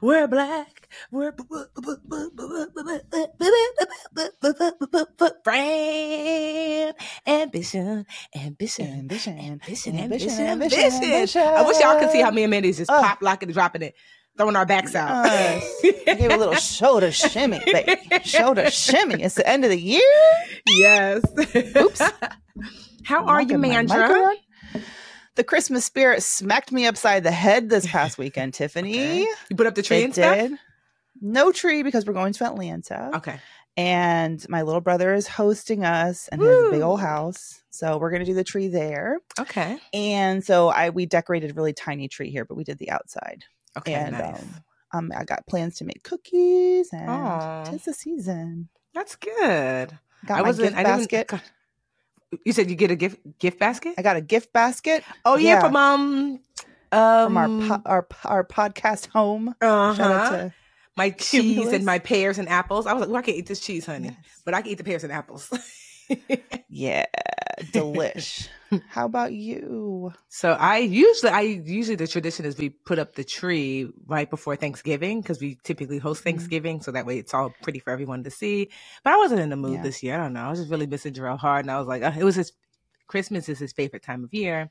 We're black. We're Brown Ambition, ambition, ambition, ambition, ambition, ambition. I wish y'all could see how me and Mandi's just pop locking and dropping it, throwing our backs out. Give a little shoulder shimmy, baby. Shoulder shimmy. It's the end of the year. Yes. Oops. How are you, Mandra? The Christmas spirit smacked me upside the head this past weekend, Tiffany. Okay. You put up the tree It and stuff? did. No tree because we're going to Atlanta. Okay. And my little brother is hosting us and he has a big old house. So we're gonna do the tree there. Okay. And so I we decorated a really tiny tree here, but we did the outside. Okay. and nice. um, um I got plans to make cookies and Aw. tis the season. That's good. Got I my wasn't. gift I basket. didn't. You said you get a gift gift basket? I got a gift basket Oh yeah, Yeah. from um um from our po- our our podcast home. uh-huh. Shout out to my cheese Cumulus. and my pears and apples. I was like, well, I can't eat this cheese, honey, Yes. but I can eat the pears and apples. Yeah, delish. How about you? so I usually, I usually the tradition is we put up the tree right before Thanksgiving because we typically host Mhm. Thanksgiving, so that way it's all pretty for everyone to see. But I wasn't in the mood Yeah. this year. I don't know. I was just really missing Jarrell hard, and I was like, uh, it was his Christmas is his favorite time of year.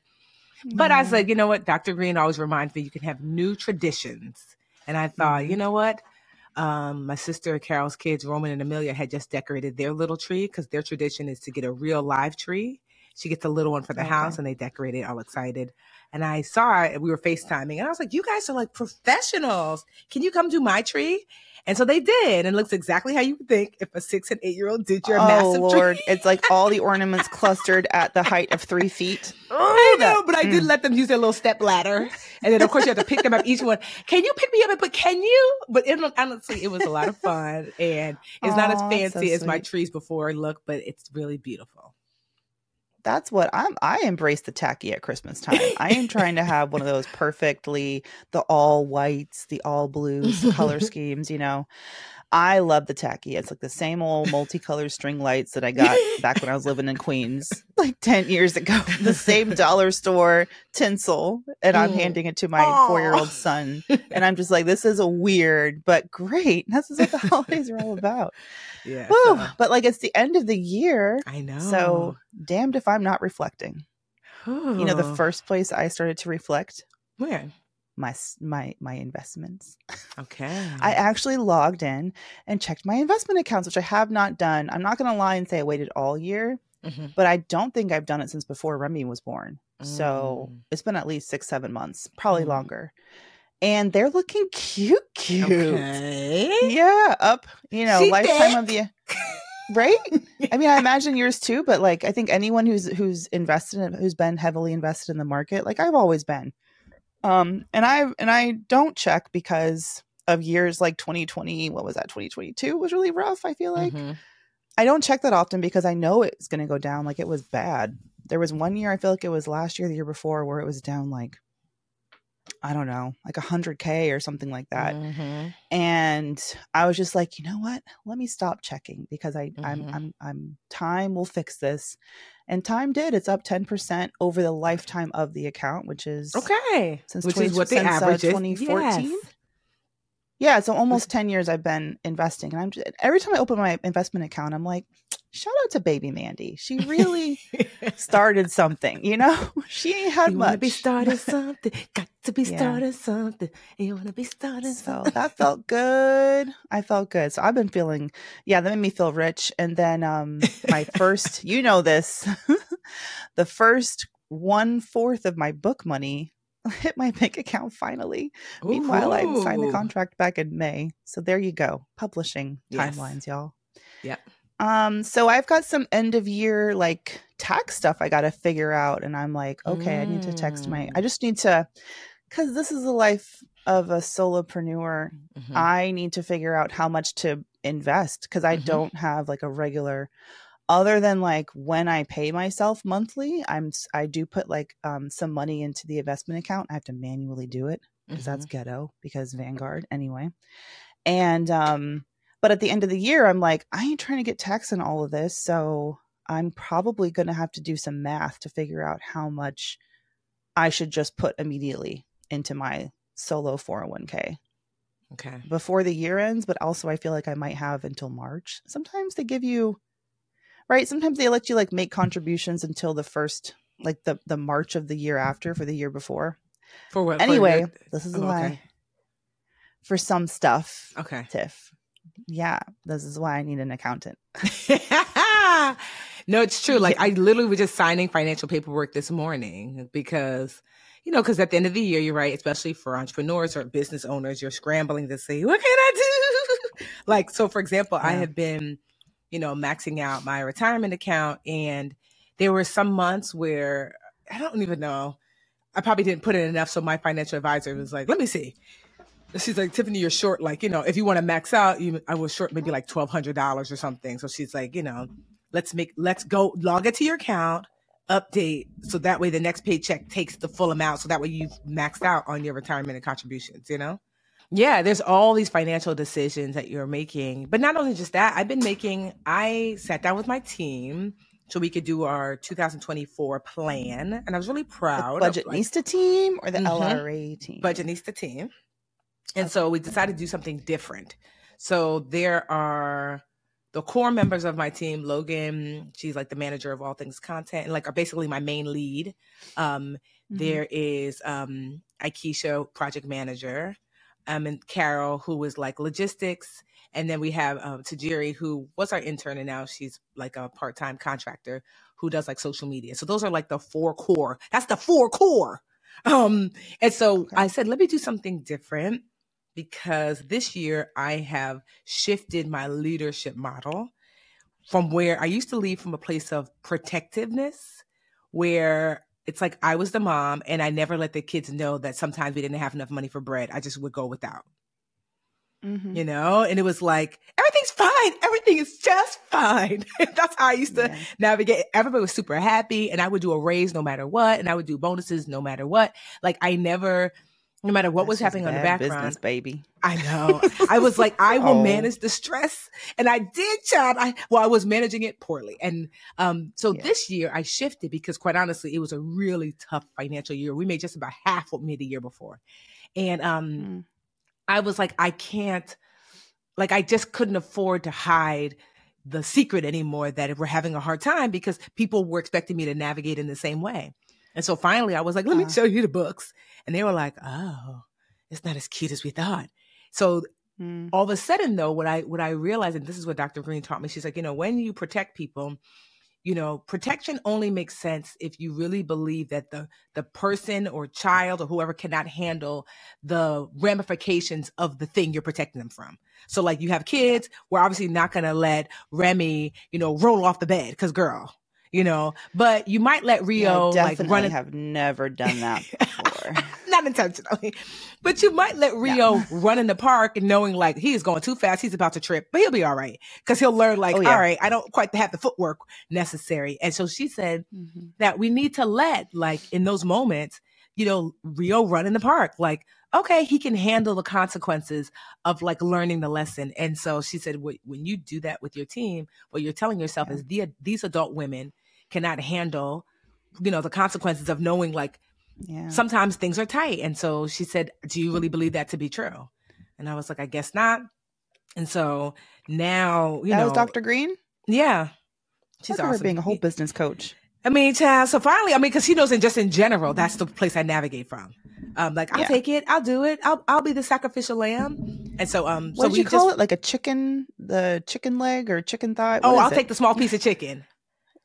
But I Yeah. said, you know what? Dr. Green always reminds me you can have new traditions. And I thought, Mhm. you know what? Um, my sister Carol's kids, Roman and Amelia, had just decorated their little tree because their tradition is to get a real live tree. She gets a little one for the Okay. house and they decorate it all excited. And I saw it we were FaceTiming and I was like, you guys are like professionals. Can you come do my tree? And so they did. And it looks exactly how you would think if a six and eight year old did your oh massive Lord, tree. it's like all the ornaments clustered at the height of three feet. I know, but I did mm. let them use their little step ladder, and then of course you have to pick them up each one. Can you pick me up? But can you? But it, honestly, it was a lot of fun, and it's not as that's so fancy as my trees before look, but it's really beautiful. That's what I'm. I embrace the tacky at Christmas time. I am trying to have one of those perfectly the all whites, the all blues, the color schemes. You know, I love the tacky. It's like the same old multicolored string lights that I got back when I was living in Queens, like ten years ago. The same dollar store tinsel, and I'm Mm. handing it to my four year old son, and I'm just like, this is a weird but great. This is what the holidays are all about. Yeah, so- But like, it's the end of the year. I know. So damned if I'm not reflecting. You know, the first place I started to reflect where? My my my investments. Okay, I actually logged in and checked my investment accounts, which I have not done. I'm not going to lie and say I waited all year, Mhm. but I don't think I've done it since before Remy was born. So Mm. it's been at least six, seven months, probably Mm. longer. And they're looking cute, cute. Okay. Yeah, up, you know, She lifetime thick. of the right. I mean, I imagine yours too, but like I think anyone who's who's invested in who's been heavily invested in the market, like I've always been. Um and I and I don't check because of years like 2020, what was that? 2022 was really rough, I feel like. Mhm. I don't check that often because I know it's going to go down like it was bad. There was one year I feel like it was last year the year before where it was down like I don't know, like 100k or something like that Mhm. and I was just like, you know what? Let me stop checking because I I'm Mhm. I'm I'm time will fix this. And time did. It's up 10% over the lifetime of the account, which is Okay, since which 20 is what the since, uh, average is. 2014? Yes. Yeah, so almost 10 years I've been investing and I'm just, every time I open my investment account, I'm like, shout out to baby Mandi. She really started something, you know? She ain't had you much. wanna be starting something. Got to be Yeah. starting something. You wanna be starting So something. that felt good. I felt good. So I've been feeling, yeah, that made me feel rich. And then um my first, you know this, the first one fourth of my book money hit my bank account finally. Meanwhile, I signed the contract back in May. So there you go. Publishing Yes. timelines, y'all. Yep. Um, so I've got some end of year like tax stuff I gotta figure out. And I'm like, okay, I need to text my Mm. I just need to because this is the life of a solopreneur. Mhm. I need to figure out how much to invest because I Mhm. don't have like a regular other than like when I pay myself monthly, I'm I do put like um some money into the investment account. I have to manually do it because that's Mhm. ghetto because Vanguard anyway. And um but at the end of the year I'm like I ain't trying to get taxed on all of this, so I'm probably going to have to do some math to figure out how much I should just put immediately into my solo 401k Okay. before the year ends, but also I feel like I might have until March. Sometimes they give you right, sometimes they let you like make contributions until the first like the the March of the year after for the year before. For what? for Anyway, your- this is oh, why okay. for some stuff, Okay. Tiff. Yeah, this is why I need an accountant. no, it's true. Like I literally was just signing financial paperwork this morning because, you know, because at the end of the year, you're right, especially for entrepreneurs or business owners, you're scrambling to say, what can I do? like, so for example, I have been, you know, maxing out my retirement account and there were some months where I don't even know. I probably didn't put in enough. So my financial advisor was like, let me see. She's like, Tiffany, you're short. Like, you know, if you want to max out, you, I was short maybe like twelve hundred dollars or something. So she's like, you know, let's make, let's go log it to your account, update, so that way the next paycheck takes the full amount. So that way you've maxed out on your retirement and contributions. You know, yeah. There's all these financial decisions that you're making, but not only just that. I've been making. I sat down with my team so we could do our 2024 plan, and I was really proud. of, Budget like, team or the Mhm. LRA team? Budgetnista team. And so we decided to do something different. So there are the core members of my team, Logan, she's like the manager of all things content and like are basically my main lead. Um, Mhm. there is um Aikisha, project manager, um, and Carol, who was like logistics. And then we have um, Tajiri, who was our intern, and now she's like a part time contractor who does like social media. So those are like the four core. That's the four core. Um, and so Okay. I said, let me do something different because this year I have shifted my leadership model from where I used to lead from a place of protectiveness, where it's like I was the mom and I never let the kids know that sometimes we didn't have enough money for bread. I just would go without, Mhm. you know? And it was like, everything's fine. Everything is just fine. That's how I used to Yeah. navigate. Everybody was super happy and I would do a raise no matter what. And I would do bonuses no matter what. Like I never, no matter what was That's just happening on the background. business, baby. I know. I was like, I will Oh. manage the stress. And I did, child. I well, I was managing it poorly. And um, so Yeah. this year I shifted because quite honestly, it was a really tough financial year. We made just about half what we made the year before. And um Mm. I was like, I can't like I just couldn't afford to hide the secret anymore that we're having a hard time because people were expecting me to navigate in the same way. And so finally I was like, let me Uh. show you the books. And they were like, oh, it's not as cute as we thought. So Mm. all of a sudden though, what I what I realized, and this is what Dr. Green taught me, she's like, you know, when you protect people, you know, protection only makes sense if you really believe that the the person or child or whoever cannot handle the ramifications of the thing you're protecting them from. So like you have kids, we're obviously not gonna let Remy, you know, roll off the bed because girl, you know, but you might let Yeah, Rio I like run have never done that not intentionally, but you might let Rio run in the park and knowing like he is going too fast, he's about to trip, but he'll be all right because he'll learn like, Oh, yeah. all right, I don't quite have the footwork necessary. And so she said Mhm. that we need to let like in those moments, you know, Rio run in the park, like. Okay, he can handle the consequences of like learning the lesson. And so she said, when you do that with your team, what you're telling yourself Yeah. is the, these adult women cannot handle, you know, the consequences of knowing like Yeah. sometimes things are tight. And so she said, Do you really believe that to be true? And I was like, I guess not. And so now, you that know, was Dr. Green? yeah, She's awesome. being a whole business coach. I mean, child. So finally, I mean, because she knows, and just in general, that's the place I navigate from. Um, like I'll yeah. take it, I'll do it, I'll I'll be the sacrificial lamb. And so, um, what so did you call just, it? Like a chicken, the chicken leg or chicken thigh? What oh, I'll it? take the small piece of chicken.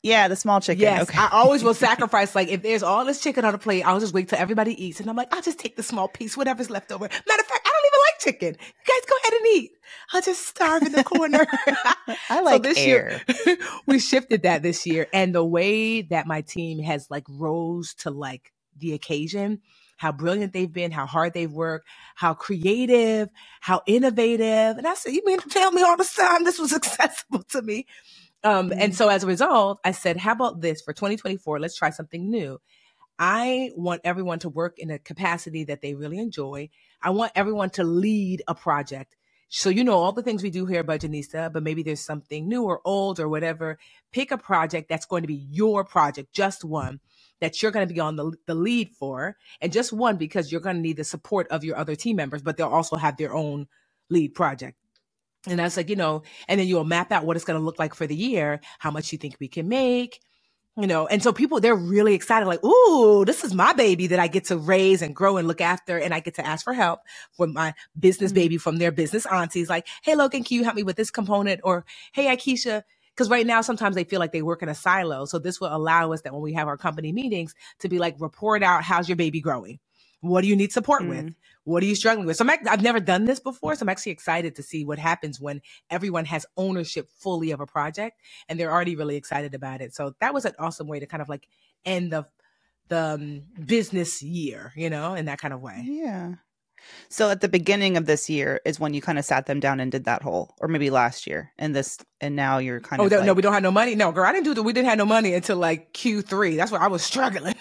Yeah, the small chicken. Yes, okay. I always will sacrifice. Like if there's all this chicken on the plate, I'll just wait till everybody eats, and I'm like, I'll just take the small piece, whatever's left over. Matter of fact, I don't even like chicken. You guys go ahead and eat. I'll just starve in the corner. I like so this air. Year, we shifted that this year, and the way that my team has like rose to like the occasion, how brilliant they've been, how hard they've worked, how creative, how innovative. And I said, you mean to tell me all the time this was accessible to me? Um, mm-hmm. And so as a result, I said, how about this for 2024? Let's try something new. I want everyone to work in a capacity that they really enjoy. I want everyone to lead a project. So, you know, all the things we do here at Budgetnista, but maybe there's something new or old or whatever. Pick a project that's going to be your project, just one that you're going to be on the, the lead for, and just one because you're going to need the support of your other team members, but they'll also have their own lead project. And I was like, you know, and then you'll map out what it's going to look like for the year, how much you think we can make, you know. And so people, they're really excited, like, ooh, this is my baby that I get to raise and grow and look after. And I get to ask for help for my business mm-hmm. baby from their business aunties, like, hey, Logan, can you help me with this component? Or, hey, Aikisha, because right now sometimes they feel like they work in a silo. So this will allow us that when we have our company meetings to be like, report out how's your baby growing? What do you need support mm. with? What are you struggling with? So I'm, I've never done this before. So I'm actually excited to see what happens when everyone has ownership fully of a project and they're already really excited about it. So that was an awesome way to kind of like end the, the um, business year, you know, in that kind of way. Yeah. So at the beginning of this year is when you kind of sat them down and did that whole, or maybe last year, and this, and now you're kind oh, of. Oh like, no, we don't have no money. No, girl, I didn't do that. We didn't have no money until like Q3. That's where I was struggling.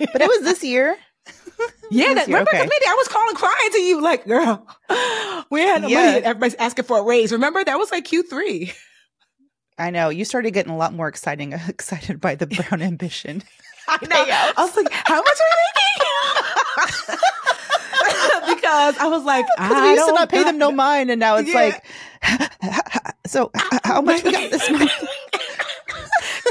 but it was this year. Yeah, that, remember, okay. maybe I was calling crying to you, like, girl, we had no yeah. money everybody's asking for a raise. Remember, that was like Q3. I know. You started getting a lot more exciting, excited by the brown ambition. I know. I was like, how much are you making? because I was like, I we used to not pay them no mind, and now it's yeah. like, so how much we got this month?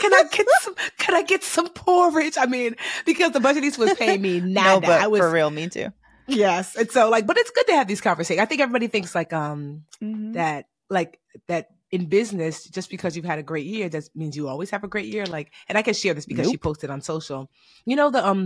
Can I get some? Can I get some porridge? I mean, because the Budgetnista was paying me nada. no, but I was, for real, me too. Yes, and so like, but it's good to have these conversations. I think everybody thinks like um mm-hmm. that like that in business, just because you've had a great year, that means you always have a great year. Like, and I can share this because nope. she posted on social. You know the um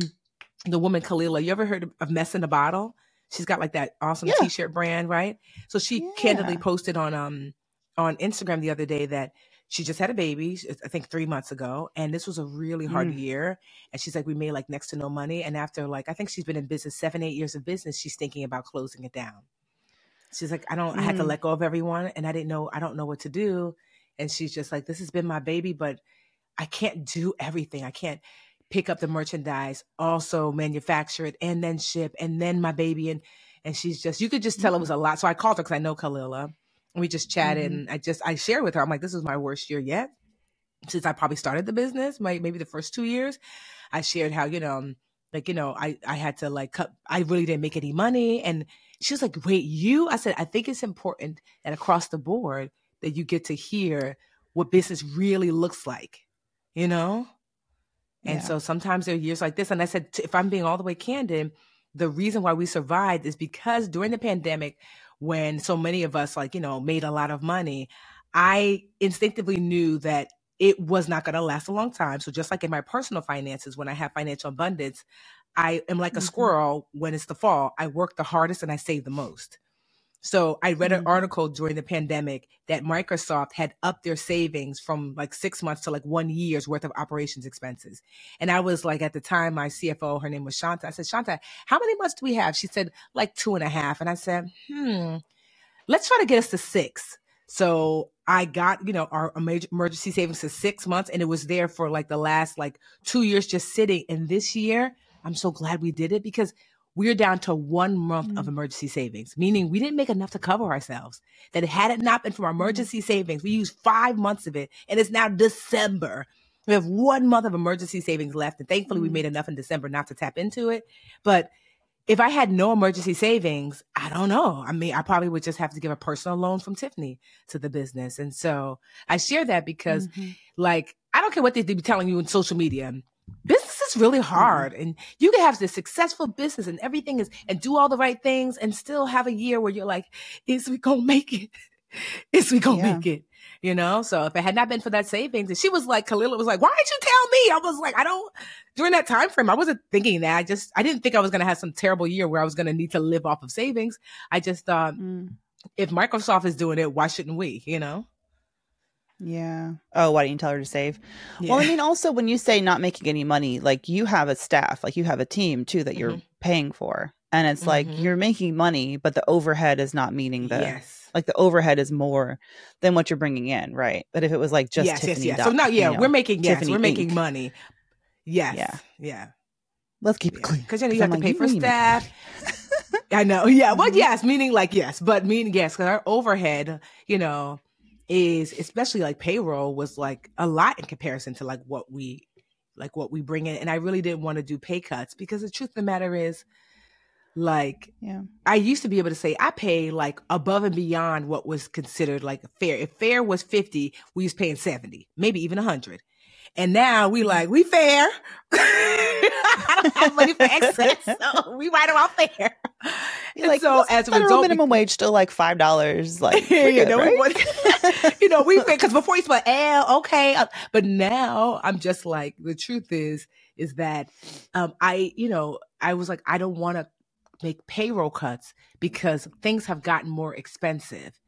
the woman Kalila. You ever heard of Mess in a Bottle? She's got like that awesome yeah. t-shirt brand, right? So she yeah. candidly posted on um on Instagram the other day that she just had a baby, I think three months ago, and this was a really hard mm. year. And she's like, we made like next to no money. And after like, I think she's been in business seven, eight years of business, she's thinking about closing it down. She's like, I don't, mm. I had to mm. let go of everyone, and I didn't know, I don't know what to do. And she's just like, this has been my baby, but I can't do everything. I can't pick up the merchandise, also manufacture it, and then ship, and then my baby. And and she's just, you could just tell it was a lot. So I called her because I know Kalila we just chatted mm-hmm. and I just I shared with her. I'm like, this is my worst year yet since I probably started the business. My maybe the first two years, I shared how you know um, like you know I I had to like cut. I really didn't make any money, and she was like, wait, you? I said I think it's important that across the board that you get to hear what business really looks like, you know. And yeah. so sometimes there are years like this, and I said, if I'm being all the way candid, the reason why we survived is because during the pandemic, when so many of us like you know made a lot of money i instinctively knew that it was not going to last a long time. So just like in my personal finances when i have financial abundance i am like a mm-hmm. squirrel when it's the fall. I work the hardest and i save the most so I read an mm-hmm. article during the pandemic that Microsoft had upped their savings from like six months to like one year's worth of operations expenses. And I was like, at the time, my CFO, her name was Shanta. I said, Shanta, how many months do we have? She said, like two and a half. And I said, hmm, let's try to get us to six. So I got, you know, our emergency savings to six months and it was there for like the last like two years just sitting. And this year, I'm so glad we did it because we're down to one month mm-hmm. of mm. emergency savings, meaning we didn't make enough to cover ourselves. That had it not been for our mm. emergency savings, we used five months of it, and it's now December. We have one month of emergency savings left, and thankfully mm-hmm. we made enough in December not to tap into it. But if I had no emergency savings, I don't know. I mean, I probably would just have to give a personal loan from Tiffany to the business. And so I share that because, mm-hmm. like, I don't care what they be telling you in social media. Business is really hard, mm-hmm. and you can have this successful business and everything is and do all the right things, and still have a year where you're like, "Is we gonna make it? Is we gonna yeah. make it?" You know. So if it had not been for that savings, and she was like, Kalila was like, "Why did you tell me?" I was like, "I don't." During that time frame, I wasn't thinking that. I just I didn't think I was gonna have some terrible year where I was gonna need to live off of savings. I just thought, mm. if Microsoft is doing it, why shouldn't we? You know. Yeah. Oh, why didn't you tell her to save? Yeah. Well, I mean, also when you say not making any money, like you have a staff, like you have a team too that you're mm-hmm. paying for. And it's mm-hmm. like you're making money, but the overhead is not meaning the yes. like the overhead is more than what you're bringing in, right? But if it was like just yes, Tiffany yes, yes. so now, yeah, you know, we're making yes, Tiffany we're making Inc. money. Yes, yeah, yeah. Let's keep it clean because you know you have to pay for staff. I know, yeah. Well, mm-hmm. yes, meaning like yes, but meaning yes, because our overhead, you know, is especially like payroll was like a lot in comparison to like what we like what we bring in and i really didn't want to do pay cuts because the truth of the matter is like yeah i used to be able to say i pay like above and beyond what was considered like fair if fair was 50 we was paying 70 maybe even 100 and now we like, we fair. I don't have money for excess, so we right about fair. Like so as a result, minimum wage still like five dollars. Like you know, right? you know, we because before you spent, eh, okay, uh, but now I'm just like the truth is is that um, I you know I was like I don't want to make payroll cuts because things have gotten more expensive,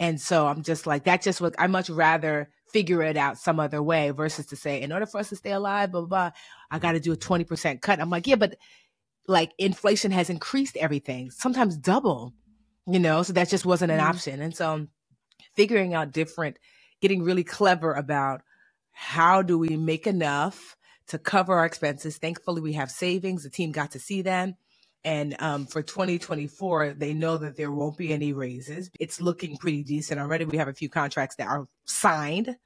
and so I'm just like that. Just what I much rather figure it out some other way versus to say, in order for us to stay alive, blah, blah, blah I got to do a 20% cut. I'm like, yeah, but like inflation has increased everything, sometimes double, you know, so that just wasn't an mm-hmm. option. And so figuring out different, getting really clever about how do we make enough to cover our expenses. Thankfully, we have savings. The team got to see them. And um, for 2024, they know that there won't be any raises. It's looking pretty decent already. We have a few contracts that are signed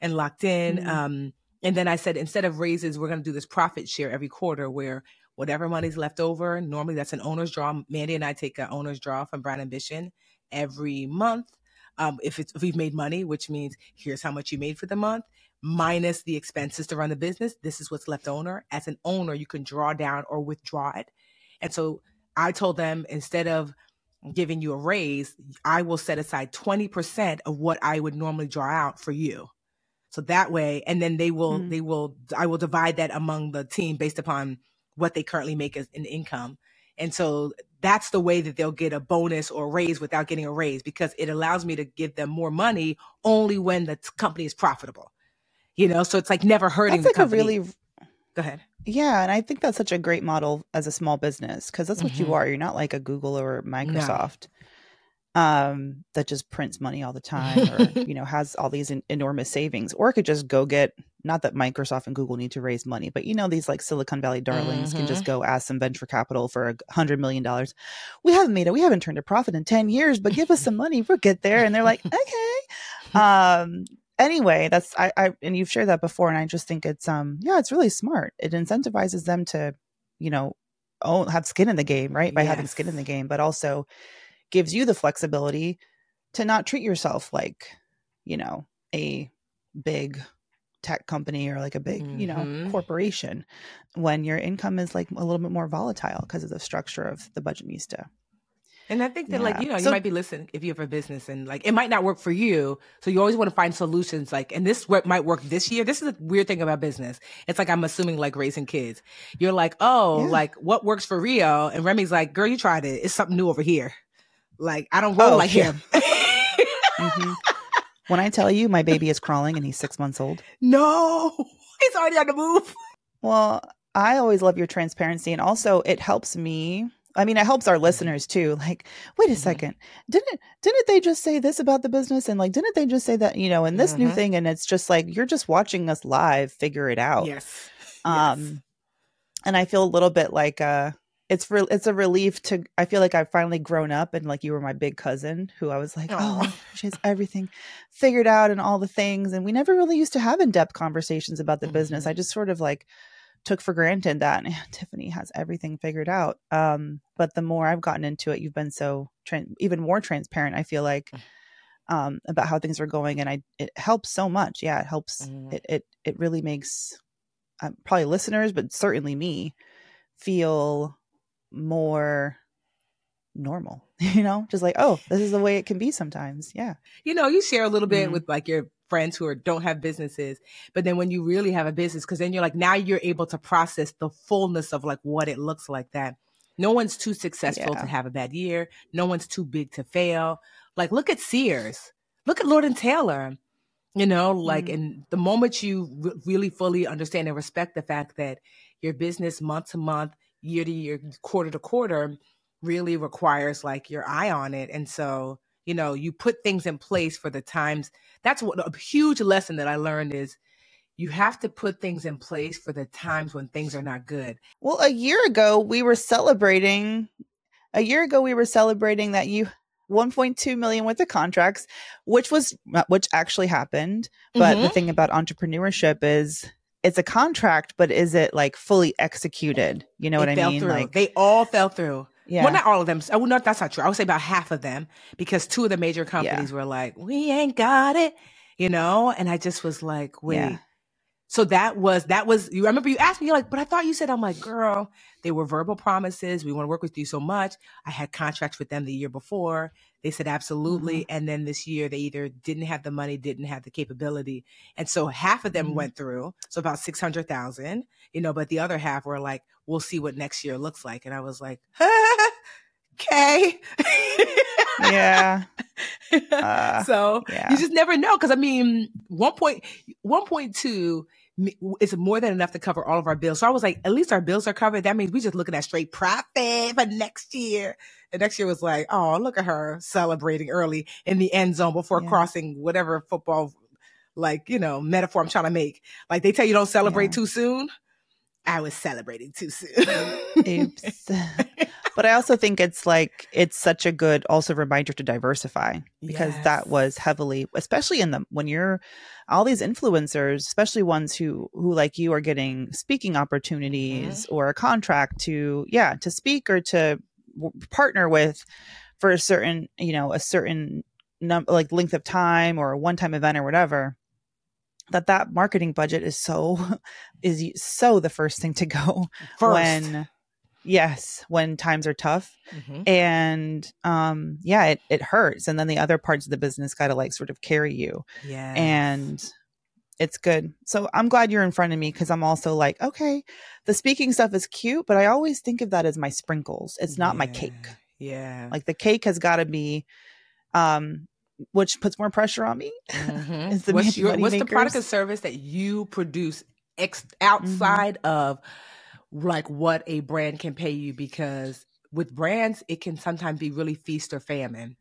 and locked in. Mm-hmm. Um, and then I said, instead of raises, we're going to do this profit share every quarter where whatever money's left over, normally that's an owner's draw. Mandi and I take an owner's draw from Brown Ambition every month. Um, if it's if we've made money, which means here's how much you made for the month, minus the expenses to run the business. This is what's left owner. As an owner, you can draw down or withdraw it and so I told them instead of giving you a raise, I will set aside 20% of what I would normally draw out for you. So that way, and then they will, mm. they will, I will divide that among the team based upon what they currently make as an income. And so that's the way that they'll get a bonus or a raise without getting a raise because it allows me to give them more money only when the company is profitable. You know, so it's like never hurting that's the like company. A really Go ahead. Yeah, and I think that's such a great model as a small business because that's what mm-hmm. you are. You're not like a Google or Microsoft. Um, that just prints money all the time or you know has all these in- enormous savings, or it could just go get. Not that Microsoft and Google need to raise money, but you know these like Silicon Valley darlings mm-hmm. can just mm-hmm. go ask some venture capital for a hundred million dollars. We haven't made it. We haven't turned a profit in ten years, but give us some money. We'll get there. And they're like, okay. Um, anyway, that's I, I and you've shared that before, and I just think it's um yeah, it's really smart. It incentivizes them to, you know, own have skin in the game, right? By yes. having skin in the game, but also gives you the flexibility to not treat yourself like, you know, a big tech company or like a big, mm-hmm. you know, mm-hmm. corporation when your income is like a little bit more volatile because of the structure of the budget Budgetnista. And I think that, yeah. like, you know, so, you might be listening if you have a business and like it might not work for you. So you always want to find solutions. Like, and this work might work this year. This is a weird thing about business. It's like I'm assuming like raising kids. You're like, oh, yeah. like what works for Rio? And Remy's like, girl, you tried it. It's something new over here. Like, I don't roll oh, like yeah. him. mm-hmm. When I tell you my baby is crawling and he's six months old. No, he's already on the move. Well, I always love your transparency. And also, it helps me I mean, it helps our listeners too. Like, wait a mm-hmm. second, didn't didn't they just say this about the business? And like, didn't they just say that you know, and this mm-hmm. new thing? And it's just like you're just watching us live figure it out. Yes. Um, yes. and I feel a little bit like uh, it's re- it's a relief to. I feel like I've finally grown up, and like you were my big cousin, who I was like, Aww. oh, she has everything figured out and all the things, and we never really used to have in depth conversations about the mm-hmm. business. I just sort of like took for granted that Tiffany has everything figured out. Um, but the more I've gotten into it, you've been so tra- even more transparent. I feel like, mm. um, about how things are going, and I it helps so much. Yeah, it helps. Mhm. It it it really makes um, probably listeners, but certainly me feel more normal. You know, just like oh, this is the way it can be sometimes. Yeah, you know, you share a little bit Mhm. with like your friends who are don't have businesses, but then when you really have a business, because then you're like now you're able to process the fullness of like what it looks like. That no one's too successful Yeah. to have a bad year. No one's too big to fail. Like look at Sears, look at Lord and Taylor. You know, like, Mhm. and the moment you re- really fully understand and respect the fact that your business month to month, year to year, quarter to quarter really requires like your eye on it. And so, you know, you put things in place for the times. That's what a huge lesson that I learned is you have to put things in place for the times when things are not good. Well, a year ago we were celebrating. A year ago we were celebrating that you 1.2 million worth of contracts, which was uh, which actually happened. But the Mhm. thing about entrepreneurship is it's a contract, but is it like fully executed? You know They what I mean? through. Like they all fell through. yeah, Well, not all of them. I would oh, not. that's not true. I would say about half of them because two of the major companies were like, we ain't got it, you know? And I just was like, wait. Yeah. So that was, that was, you remember you asked me, you're like, but I thought you said, I'm like, girl, they were verbal promises. We want to work with you so much. I had contracts with them the year before. They said, absolutely. Mm-hmm. And then this year, they either didn't have the money, didn't have the capability. And so half of them Mhm. went through. So about 600,000, you know, but the other half were like, we'll see what next year looks like. And I was like, okay. yeah, Uh, so yeah. you just never know. Cause I mean, one point, 1.2 mi- is more than enough to cover all of our bills. So I was like, at least our bills are covered. That means we just looking at straight profit for next year. And next year was like, oh, look at her celebrating early in the end zone before Yeah. crossing whatever football, like, you know, metaphor I'm trying to make. Like they tell you don't celebrate Yeah. too soon. I was celebrating too soon. Oops. but I also think it's like it's such a good also reminder to diversify because that was heavily especially in the when you're all these influencers especially ones who who like you are getting speaking opportunities Mm-hmm. or a contract to yeah to speak or to w- partner with for a certain you know a certain num- like length of time or a one time event or whatever that that marketing budget is so is so the first thing to go First. when yes when times are tough Mhm. and um yeah it, it hurts and then the other parts of the business gotta like sort of carry you yeah. and it's good so i'm glad you're in front of me because i'm also like okay the speaking stuff is cute but i always think of that as my sprinkles it's not my cake Yeah. like the cake has got to be um which puts more pressure on me Mhm. The what's your, what's the product or service that you produce ex- Mm-hmm. outside of like what a brand can pay you? Because with brands, it can sometimes be really feast or famine.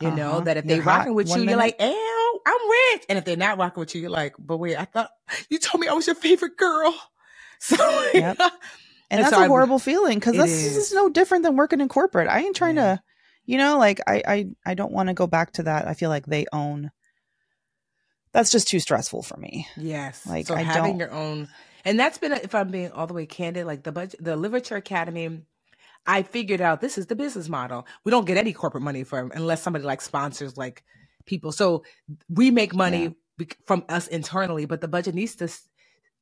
You know Uh-huh. that if You're they rocking with you, you're like, "Ew, I'm rich," and if they're not rocking with you, you're like, "But wait, I thought you told me I was your favorite girl." So Yep. and, And that's so a horrible feeling because this is. is. no different than working in corporate i ain't trying Yeah. to you know like i i, I don't want to go back to that i feel like they own that's just too stressful for me Yes. Like, so I having don't- your own, and that's been, if I'm being all the way candid, like the budget, the Live Richer Academy. I figured out this is the business model. We don't get any corporate money from unless somebody like sponsors like people. So we make money Yeah. from us internally, but the Budgetnista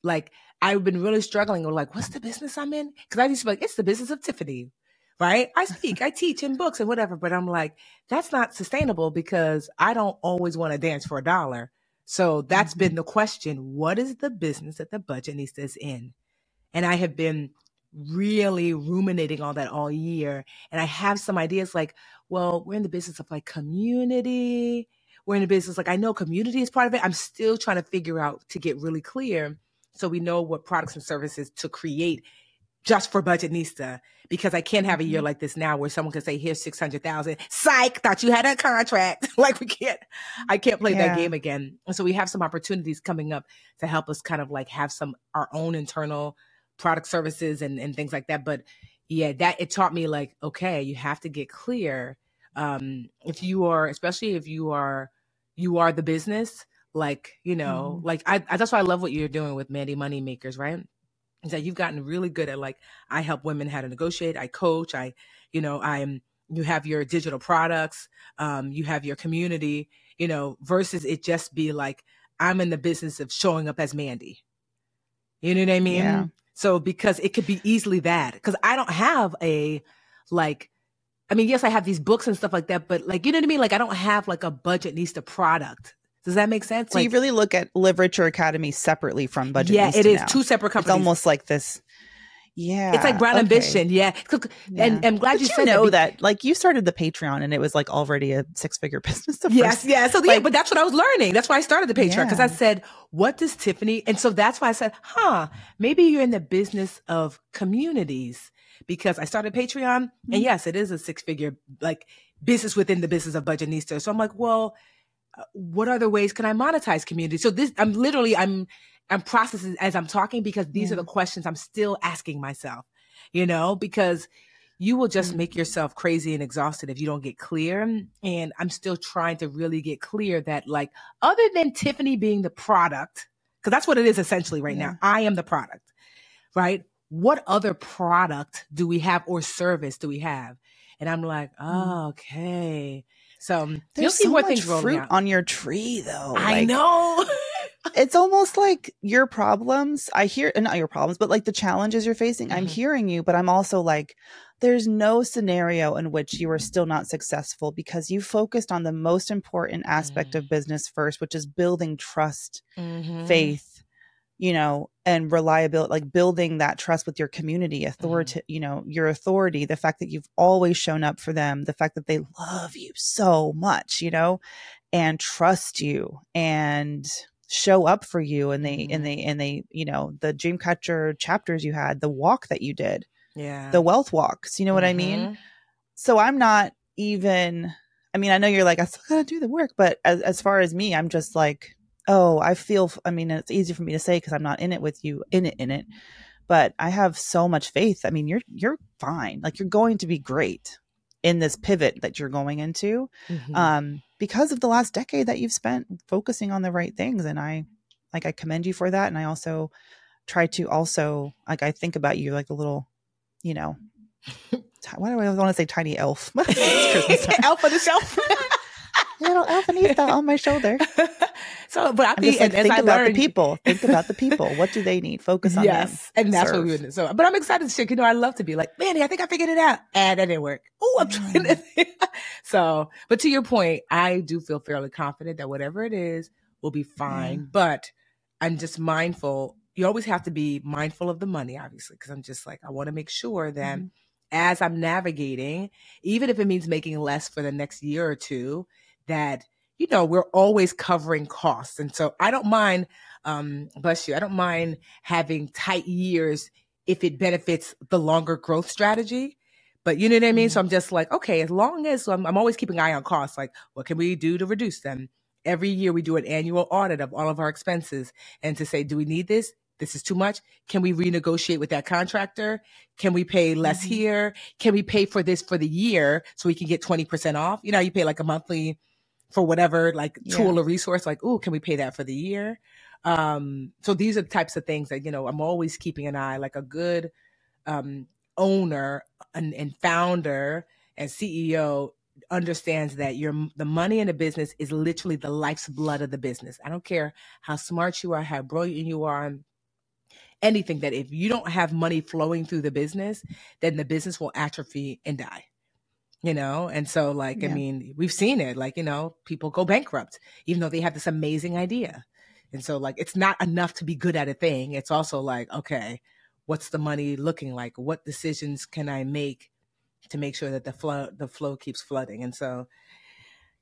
like I've been really struggling with like what's the business I'm in because I used to be like it's the business of Tiffany, right? I speak, I teach in books and whatever, but I'm like that's not sustainable because I don't always want to dance for a dollar. So that's Mhm. been the question. What is the business that the Budgetnista is in? And I have been really ruminating on that all year. And I have some ideas like, well, we're in the business of like community. We're in the business, like I know community is part of it. I'm still trying to figure out to get really clear so we know what products and services to create just for Budgetnista because I can't have a year Mhm. like this now where someone can say, here's 600,000. Psych, thought you had a contract. like we can't, I can't play Yeah. that game again. And so we have some opportunities coming up to help us kind of like have some, our own internal product services and, and things like that. But yeah, that it taught me like, okay, you have to get clear. Um, if you are, especially if you are, you are the business, like, you know, Mhm. like I, I, that's why I love what you're doing with Mandi Money Makers, right? Is that you've gotten really good at like I help women how to negotiate, I coach, I, you know, I'm you have your digital products, um, you have your community, you know, versus it just be like, I'm in the business of showing up as Mandi. You know what I mean? Yeah. So because it could be easily that because I don't have a like I mean, yes, I have these books and stuff like that, but like you know what I mean? Like I don't have like a Budgetnista product. Does that make sense? So like, you really look at Live Richer Academy separately from Budget. Yeah, it is now. two separate companies. It's almost like this. Yeah, it's like Brown okay. Ambition. Yeah, Yeah. and I'm glad But you you said know that. that. Like you started the Patreon, and it was like already a six-figure business. The Yes, first- yeah. So yeah, but that's what I was learning. That's why I started the Patreon because I said, "What does Tiffany?" And so that's why I said, "Huh, maybe you're in the business of communities." Because I started Patreon, Mm-hmm. and yes, it is a six-figure like business within the business of Budgetnista. So I'm like, well, what other ways can I monetize community? So this, I'm literally, I'm, I'm processing as I'm talking because these Yeah. are the questions I'm still asking myself. You know, because you will just Mm. make yourself crazy and exhausted if you don't get clear. And I'm still trying to really get clear that, like, other than Tiffany being the product, because that's what it is essentially right Yeah. now. I am the product, right? What other product do we have or service do we have? And I'm like, oh, okay. So um, you'll Mm. There's see so more things fruit out. on your tree, though. I Like, know. it's almost like your problems. I hear not your problems, but like the challenges you're facing. I'm Mhm. hearing you, but I'm also like, there's no scenario in which you are still not successful because you focused on the most important aspect Mm. of business first, which is building trust, Mhm. faith, you know, and reliability, like building that trust with your community, authority, you know, your authority, the fact that you've always shown up for them, the fact that they love you so much, you know, and trust you and show up for you and they and Mhm. they and they you know the dreamcatcher chapters you had the walk that you did Yeah. the wealth walks you know what i mean Mhm. so i'm not even i mean i know you're like i still gotta do the work but as, as far as me i'm just like oh i feel i mean it's easy for me to say because i'm not in it with you in it in it but i have so much faith i mean you're you're fine like you're going to be great in this pivot that you're going into Mhm. um because of the last decade that you've spent focusing on the right things and i like i commend you for that and i also try to also like i think about you like a little you know why do i want to say tiny elf. Elf on the shelf. Little elfanita on my shoulder so, but I think just like think I about learned, the people think about the people what do they need focus on them yes, and that's what we Serve. would. So, but I'm excited to share. You know, I love to be like, Manny, I think I figured it out, and that didn't work. Oh, I'm trying to. so, but to your point, I do feel fairly confident that whatever it is will be fine. But I'm just mindful. You always have to be mindful of the money, obviously, because I'm just like I want to make sure that Mhm. as I'm navigating, even if it means making less for the next year or two, that you know we're always covering costs, and so I don't mind. Um, bless you. I don't mind having tight years if it benefits the longer growth strategy. But you know what I mean? So I'm just like, okay, as long as so I'm, I'm always keeping an eye on costs, like what can we do to reduce them? Every year we do an annual audit of all of our expenses and to say, do we need this? This is too much. Can we renegotiate with that contractor? Can we pay less Mhm. here? Can we pay for this for the year so we can get 20% off? You know, you pay like a monthly for whatever like Yeah. tool or resource, like, oh, can we pay that for the year? Um, so these are the types of things that, you know, I'm always keeping an eye, like a good um owner and, and founder and CEO understands that your the money in the business is literally the life's blood of the business. I don't care how smart you are, how brilliant you are, anything that if you don't have money flowing through the business, then the business will atrophy and die. You know, and so like I mean, we've seen it. Like you know, people go bankrupt even though they have this amazing idea. And so like it's not enough to be good at a thing. It's also like okay, what's the money looking like? What decisions can I make to make sure that the flow the flow keeps flooding? And so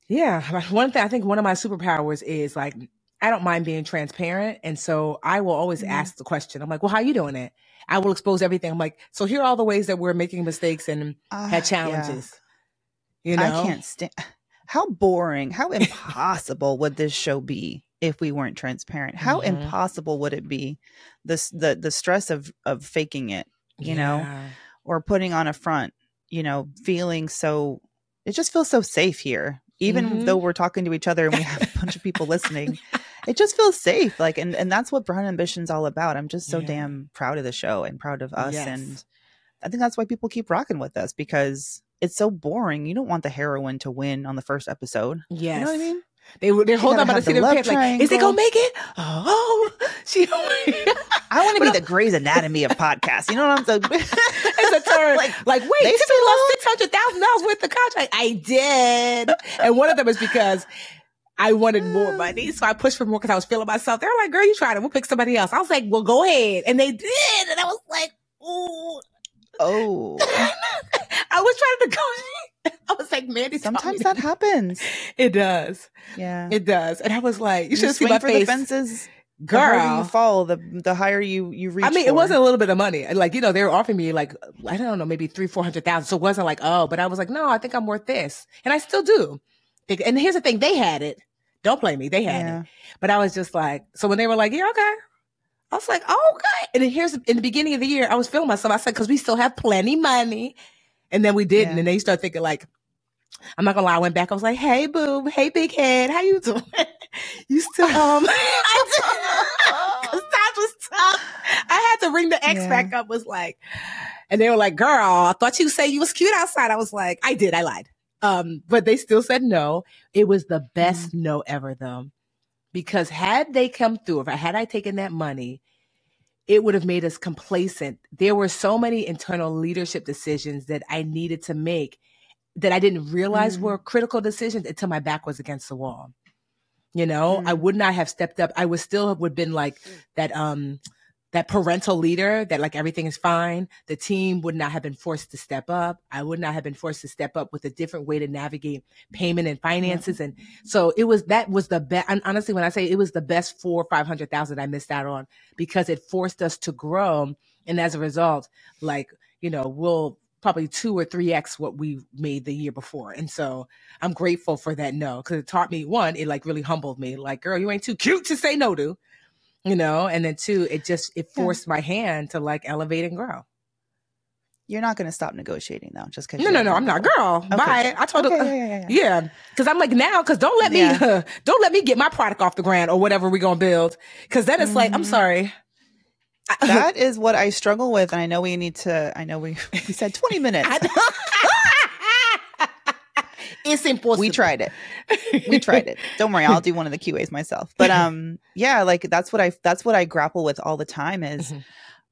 yeah, one thing I think one of my superpowers is like I don't mind being transparent, and so I will always Mhm. ask the question. I'm like, "Well, how you doing it?" I will expose everything. I'm like, "So here are all the ways that we're making mistakes and Ah, had yeah. Challenges." You know, I can't stand how boring, how impossible would this show be if we weren't transparent? How Mhm. impossible would it be? This the the stress of of faking it, you know, or putting on a front, you know, feeling so it just feels so safe here. Even Mhm. though we're talking to each other and we have a bunch of people listening, it just feels safe. Like and and that's what Brown Ambition's all about. I'm just so Yeah. damn proud of the show and proud of us Yes. and I think that's why people keep rocking with us because it's so boring. You don't want the heroine to win on the first episode. Yes. You know what I mean? They were they're holding up by the seat of their pants like, is they triangle. gonna make it? Oh, she I want to be the Grey's Anatomy of podcasts. You know what I'm saying? it's a turn. Like, Like, wait, they Tiffany still lost six hundred thousand dollars worth of contract. I did, and one of them is because I wanted more money, so I pushed for more because I was feeling myself. They were like, "Girl, you tried it. We'll pick somebody else." I was like, "Well, go ahead," and they did, and I was like, "Ooh." oh, I was trying to negotiate. I was like, Mandi, sometimes that happens. it does. Yeah. It does. And I was like, you You should swing my for face. the fences. The harder you fall, the the higher you you reach. I mean, for. it wasn't a little bit of money. Like, you know, they were offering me like, I don't know, maybe three, four hundred thousand. So it wasn't like, oh, but I was like, no, I think I'm worth this. And I still do. And here's the thing, they had it. Don't blame me. They had Yeah. it. But I was just like, so when they were like, yeah, okay. I was like, oh, okay. And then here's in the beginning of the year, I was feeling myself. I said, because we still have plenty money. And then we didn't. Yeah. And then you start thinking like, I'm not gonna lie. I went back. I was like, "Hey, boob. Hey, big head. How you doing? you still um?" Because that was tough. I had to ring the ex Yeah. back up. Was like, and they were like, "Girl, I thought you say you was cute outside." I was like, "I did. I lied." Um, but they still said no. It was the best no ever, though, because had they come through, if I had I taken that money, it would have made us complacent. There were so many internal leadership decisions that I needed to make that I didn't realize Mm. were critical decisions until my back was against the wall. You know, I Mm. would not have stepped up. I would still would have been like that um that parental leader that like everything is fine. The team would not have been forced to step up. I would not have been forced to step up with a different way to navigate payment and finances. And so it was that was the best. And honestly, when I say it was the best four or five hundred thousand I missed out on because it forced us to grow. And as a result, like, you know, we'll probably two or three X what we made the year before. And so I'm grateful for that no, because it taught me one, it like really humbled me. Like, girl, you ain't too cute to say no to, you know, and then two, it just it Yeah. forced my hand to like elevate and grow. You're not going to stop negotiating though, just because. No, no, no, I'm not, girl. Okay. Bye. I told Okay, her, yeah, yeah, yeah. yeah, because I'm like now, because don't let me, Yeah. don't let me get my product off the ground or whatever we're gonna build, because then it's like, I'm Mhm. sorry. That is what I struggle with, and I know we need to. I know we we said 20 minutes. I- it's impossible. we tried it. We tried it. Don't worry, I'll do one of the QAs myself. But um, yeah, like that's what I that's what I grapple with all the time is Mhm.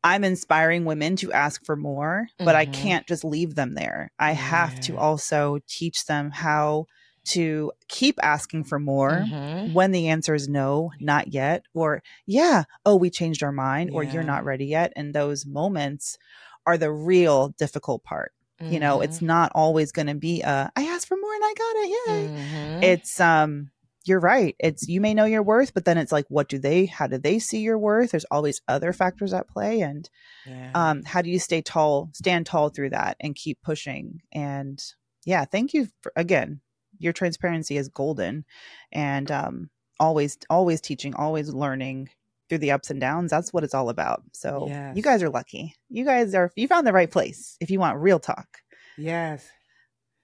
I'm inspiring women to ask for more, but I Mhm. can't just leave them there. I have to also teach them how to keep asking for more Mhm. when the answer is no, not yet, or yeah, oh, we changed our mind, or you're not ready yet. And those moments are the real difficult part. You know, it's not always going to be a I asked for more and I got it. Yay. Mhm. It's um you're right. It's you may know your worth, but then it's like what do they how do they see your worth? There's always other factors at play and Yeah. um how do you stay tall, stand tall through that and keep pushing? And yeah, thank you for, again. Your transparency is golden and um always always teaching, always learning through the ups and downs. That's what it's all about. So you guys are lucky. You guys are you found the right place if you want real talk. yes.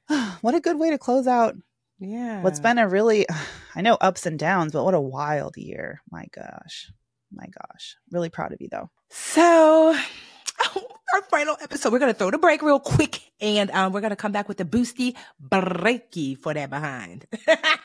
what a good way to close out Yeah. what's been a really i know ups and downs but what a wild year my gosh my gosh really proud of you though So, our final episode, we're going to throw the break real quick and um, we're going to come back with the boosty breaky for that behind.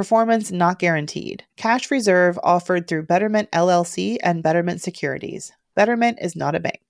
Performance not guaranteed. Cash reserve offered through Betterment LLC and Betterment Securities. Betterment is not a bank.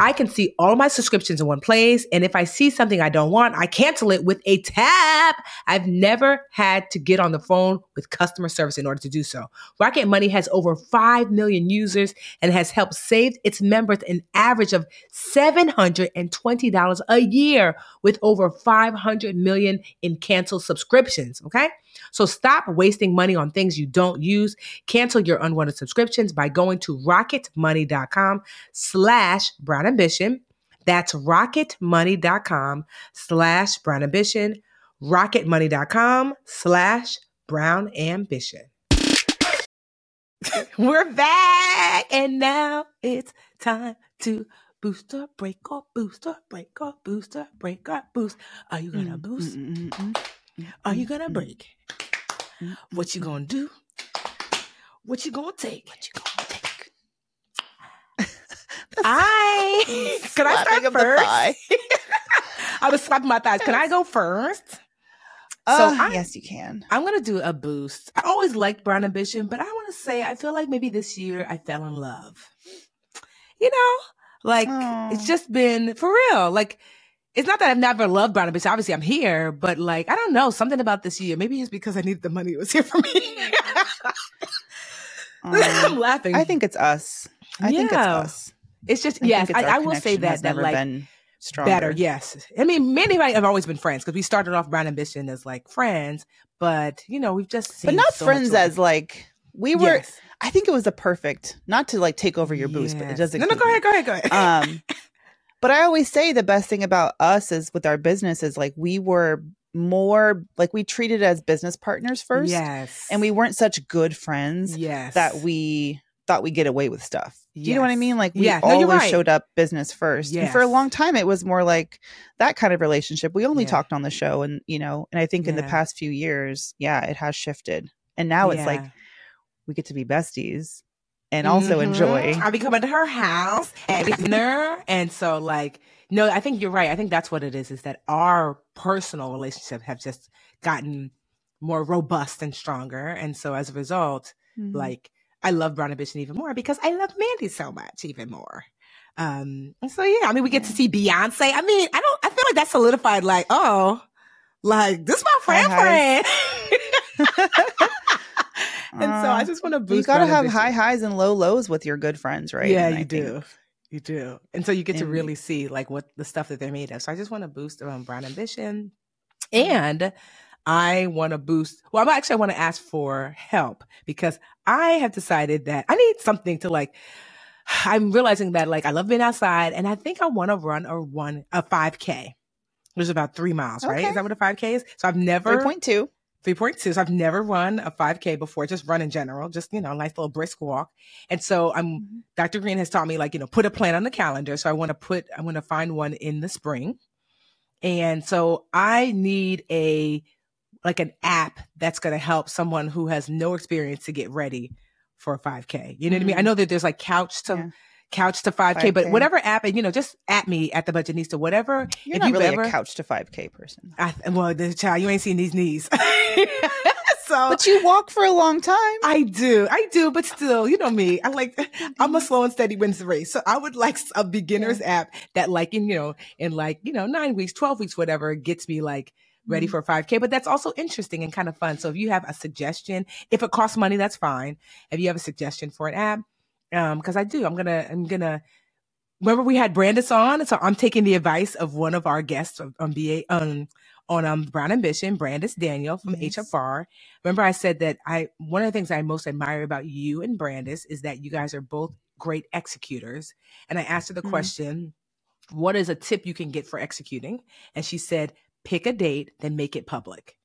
I can see all my subscriptions in one place. And if I see something I don't want, I cancel it with a tap. I've never had to get on the phone with customer service in order to do so. Rocket Money has over 5 million users and has helped save its members an average of $720 a year with over 500 million in canceled subscriptions. Okay. So stop wasting money on things you don't use. Cancel your unwanted subscriptions by going to rocketmoney.com slash brown ambition. That's rocketmoney.com slash brown ambition. Rocketmoney.com slash brown ambition. We're back and now it's time to booster break or booster break or booster break or boost. Are you gonna mm, boost? Mm, mm, Are you gonna break? What you gonna do? What you gonna take? What you gonna take? I can I start first? I was slapping my thighs. Can I go first? Uh, so I, yes, you can. I'm gonna do a boost. I always liked Brown Ambition, but I want to say I feel like maybe this year I fell in love. You know, like it's just been for real. Like it's not that I've never loved Brown Ambition. Obviously, I'm here, but like I don't know something about this year. Maybe it's because I needed the money. It was here for me. um, I'm laughing. I think it's us. I yeah. think it's us. It's just I yes. I, I will say that that like better. Yes. I mean, me and I have always been friends because we started off Brown Ambition as like friends, but you know we've just but not so friends as like we were. Yes. I think it was a perfect not to like take over your yes. boost, but it doesn't. No, no, go ahead, go ahead, go ahead. Um, but I always say the best thing about us is with our business is like we were more like we treated as business partners first. Yes. And we weren't such good friends yes. that we thought we get away with stuff. Do you know what I mean? Like we yeah. always no, right. showed up business first. Yes. And for a long time it was more like that kind of relationship. We only yeah. talked on the show and you know, and I think yeah. in the past few years, yeah, it has shifted. And now it's like we get to be besties and also mm-hmm. enjoy. I'll be coming to her house at dinner. and so like, no, I think you're right. I think that's what it is, is that our personal relationships have just gotten more robust and stronger. And so as a result, mm-hmm. like I love Brown Ambition even more because I love Mandi so much even more. Um, and so yeah, I mean, we get to see Beyonce. I mean, I don't, I feel like that solidified. Like, oh, like this my friend, friend. and so I just want to boost. You got to have high highs and low lows with your good friends, right? Yeah, And I you think- do. You do. And so you get to really see like what the stuff that they're made of. So I just want to boost um, Brown Ambition. Mm-hmm. And I want to boost, well, I'm actually, I want to ask for help because I have decided that I need something to like, I'm realizing that like I love being outside and I think I want to run a run, a 5K. Which is about three miles, right? Okay. Is that what a 5K is? So I've never, 3.2. 3.2. So I've never run a 5K before, just run in general, just, you know, a nice little brisk walk. And so I'm, Dr. Green has taught me like, you know, put a plan on the calendar. So I want to put, I want to find one in the spring. And so I need a, like an app that's going to help someone who has no experience to get ready for a 5K. You know what I mean? I Mhm. know that there's like couch to, Yeah. Couch to 5K, but 5K. whatever app, and you know, just at me at the budget needs to whatever. You're if not you've really ever, a couch to 5K person. I, well, the child, you ain't seen these knees. so But you walk for a long time. I do, I do, but still, you know me. I like, I'm a slow and steady wins the race. So I would like a beginner's app that, like, in you know, in like you know nine weeks, twelve weeks, whatever, gets me like ready Mhm. for 5K. But that's also interesting and kind of fun. So if you have a suggestion, if it costs money, that's fine. If you have a suggestion for an app, um, because I do, I'm gonna, I'm gonna. Remember we had Brandice on, so I'm taking the advice of one of our guests on BA um, on um, Brown Ambition, Brandice Daniel from Yes. HFR. Remember I said that I one of the things I most admire about you and Brandice is that you guys are both great executors. And I asked her the Mhm. question, what is a tip you can get for executing? And she said, pick a date, then make it public.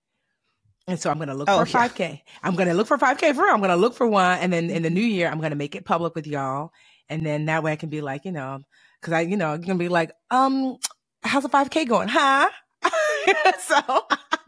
And so I'm going to look Oh, for yeah. 5K. I'm going to look for 5K for real. I'm going to look for one. And then in the new year, I'm going to make it public with y'all. And then that way I can be like, you know, cause I, you know, I'm going to be like, um, how's the 5K going? Huh? so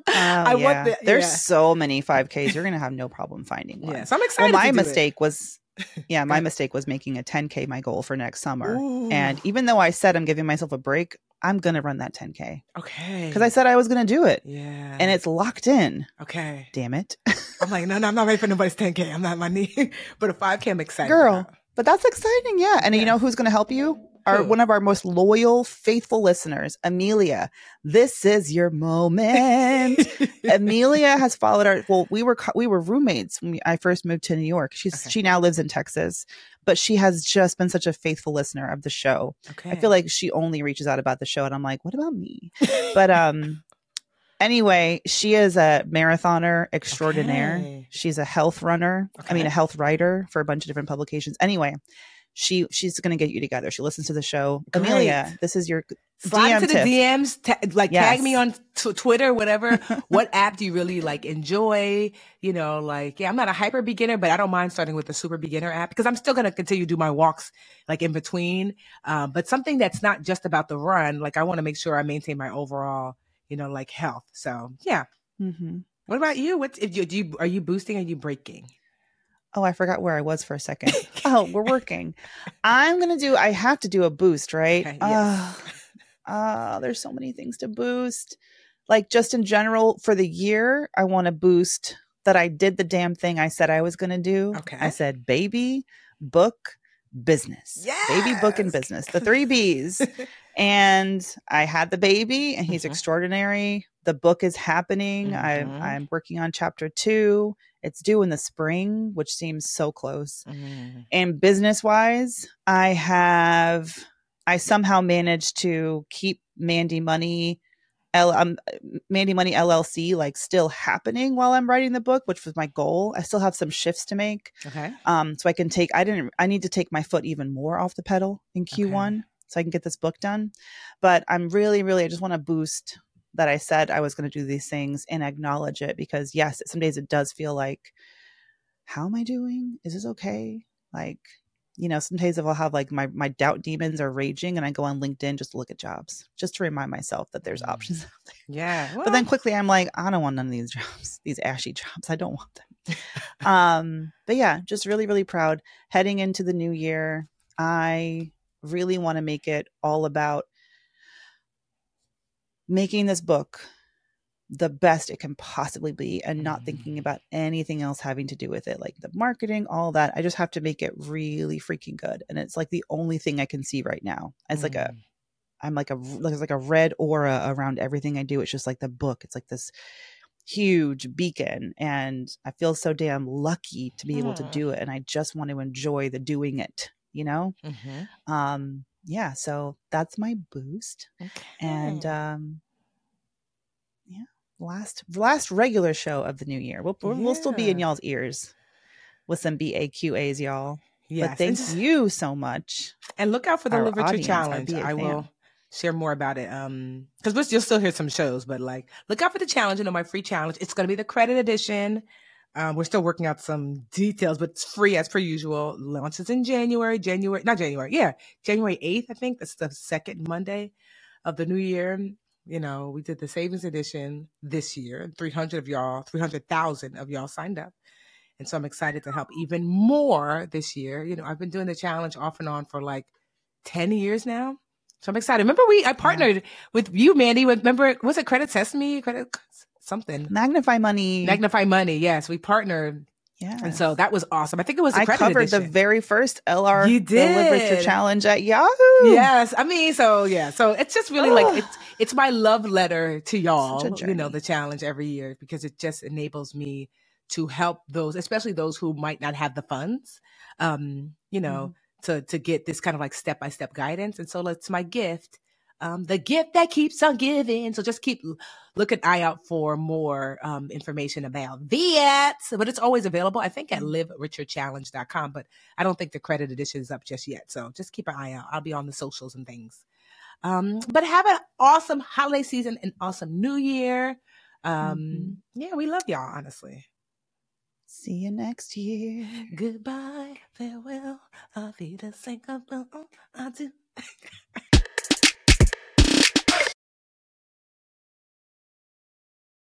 Oh, I yeah. want the, There's yeah. so many 5Ks. You're going to have no problem finding one. Yeah, so I'm excited. well, my do it. mistake was, yeah, my mistake was making a 10K my goal for next summer. Ooh, And even though I said I'm giving myself a break, I'm to run that 10K okay, because I said I was to do it. yeah, And it's locked in. okay. Damn it. I'm like, no, no, I'm not ready for nobody's 10k. I'm not my knee, but a 5k, I'm excited. Girl. about. But that's exciting. Yeah. And you know who's to help you? Our, one of our most loyal, faithful listeners, Amelia. This is your moment. Amelia has followed our. Well, we were we were roommates when we, I first moved to New York. She's Okay. she now lives in Texas, but she has just been such a faithful listener of the show. okay. I feel like she only reaches out about the show, and I'm like, what about me? But um, anyway, she is a marathoner extraordinaire. Okay. She's a health runner. I mean, a health writer for a bunch of different publications. Anyway. She she's gonna get you together. She listens to the show. Great. Amelia, this is your Slide DM into the tip. DMs, ta- like tag me on t- Twitter, whatever. what app do you really like enjoy? You know, like, yeah, I'm not a hyper beginner, but I don't mind starting with a super beginner app because I'm still going to continue to do my walks like in between. Um, but something that's not just about the run. Like I want to make sure I maintain my overall, you know, like health. So yeah. Mhm. What about you? What if you, do you, are you boosting or are you breaking? Oh, I forgot where I was for a second. oh, we're working. I'm gonna do. I have to do a boost, right? Okay, yes. Ah, ah, there's so many things to boost. Like just in general for the year, I want to boost that I did the damn thing I said I was gonna do. Okay. I said baby, book, business. Baby, book, and business. The three B's. and I had the baby, and he's Mhm. extraordinary. The book is happening. Mhm. I'm I'm working on chapter two. It's due in the spring, which seems so close. Mm. And business wise, I have I somehow managed to keep Mandi Money. L, um, Mandi Money LLC like still happening while I'm writing the book, which was my goal. I still have some shifts to make, Okay. um, so I can take. I didn't. I need to take my foot even more off the pedal in Q1, so I can get this book done. But I'm really, really. I just want to boost that I said I was going to do these things and acknowledge it because yes, some days it does feel like, how am I doing? Is this okay? Like, you know, some days I'll have like my my doubt demons are raging, and I go on LinkedIn just to look at jobs, just to remind myself that there's Mm. options. Yeah. But then quickly I'm like, I don't want none of these jobs, these ashy jobs. I don't want them. um, but yeah, just really, really proud. Heading into the new year, I really want to make it all about making this book the best it can possibly be and not thinking Mm. about anything else having to do with it like the marketing all that i just have to make it really freaking good and it's like the only thing i can see right now it's like a Mm. I'm like a there's like a red aura around everything I do. It's just like the book. It's like this huge beacon and I feel so damn lucky to be able to do it and I just want to enjoy the doing it, you know? Mhm. Um yeah, so that's my boost. And um yeah, last last regular show of the new year. We'll we'll, we'll still be in y'all's ears with some BAQAs, y'all. yes, But thank you so much. and look out for the Live audience, challenge. I will share more about it. Um, because you'll still hear some shows, but like, look out for the challenge. You know, my free challenge. It's going to be the credit edition. Um, we're still working out some details, but it's free as per usual. Launches in January. January, not January. Yeah, January eighth. I think that's the second Monday of the new year. You know, we did the savings edition this year. Three hundred of y'all, three hundred thousand of y'all signed up. And so I'm excited to help even more this year. You know, I've been doing the challenge off and on for like 10 years now. So I'm excited. Remember we I partnered with you, Mandi, with remember was it Credit Sesame? Credit something. Magnify money. Magnify Money. Yes, we partnered. yeah. And so that was awesome. I think it was the I covered the very first LR You the Live Richer did. challenge at Yahoo. Yes, I mean, so yeah, so it's just really like it's it's my love letter to y'all. You know, the challenge every year because it just enables me to help those, especially those who might not have the funds, um, you know, to to get this kind of like step by step guidance. And so it's my gift, um, the gift that keeps on giving. So just keep look an eye out for more um, information about that. But it's always available, I think, at livericherchallenge.com. But I don't think the credit edition is up just yet. So just keep an eye out. I'll be on the socials and things. Um, but have an awesome holiday season and awesome new year. Um, Mhm. yeah, we love y'all, honestly. See you next year. Goodbye, farewell, auf Wiedersehen, adieu.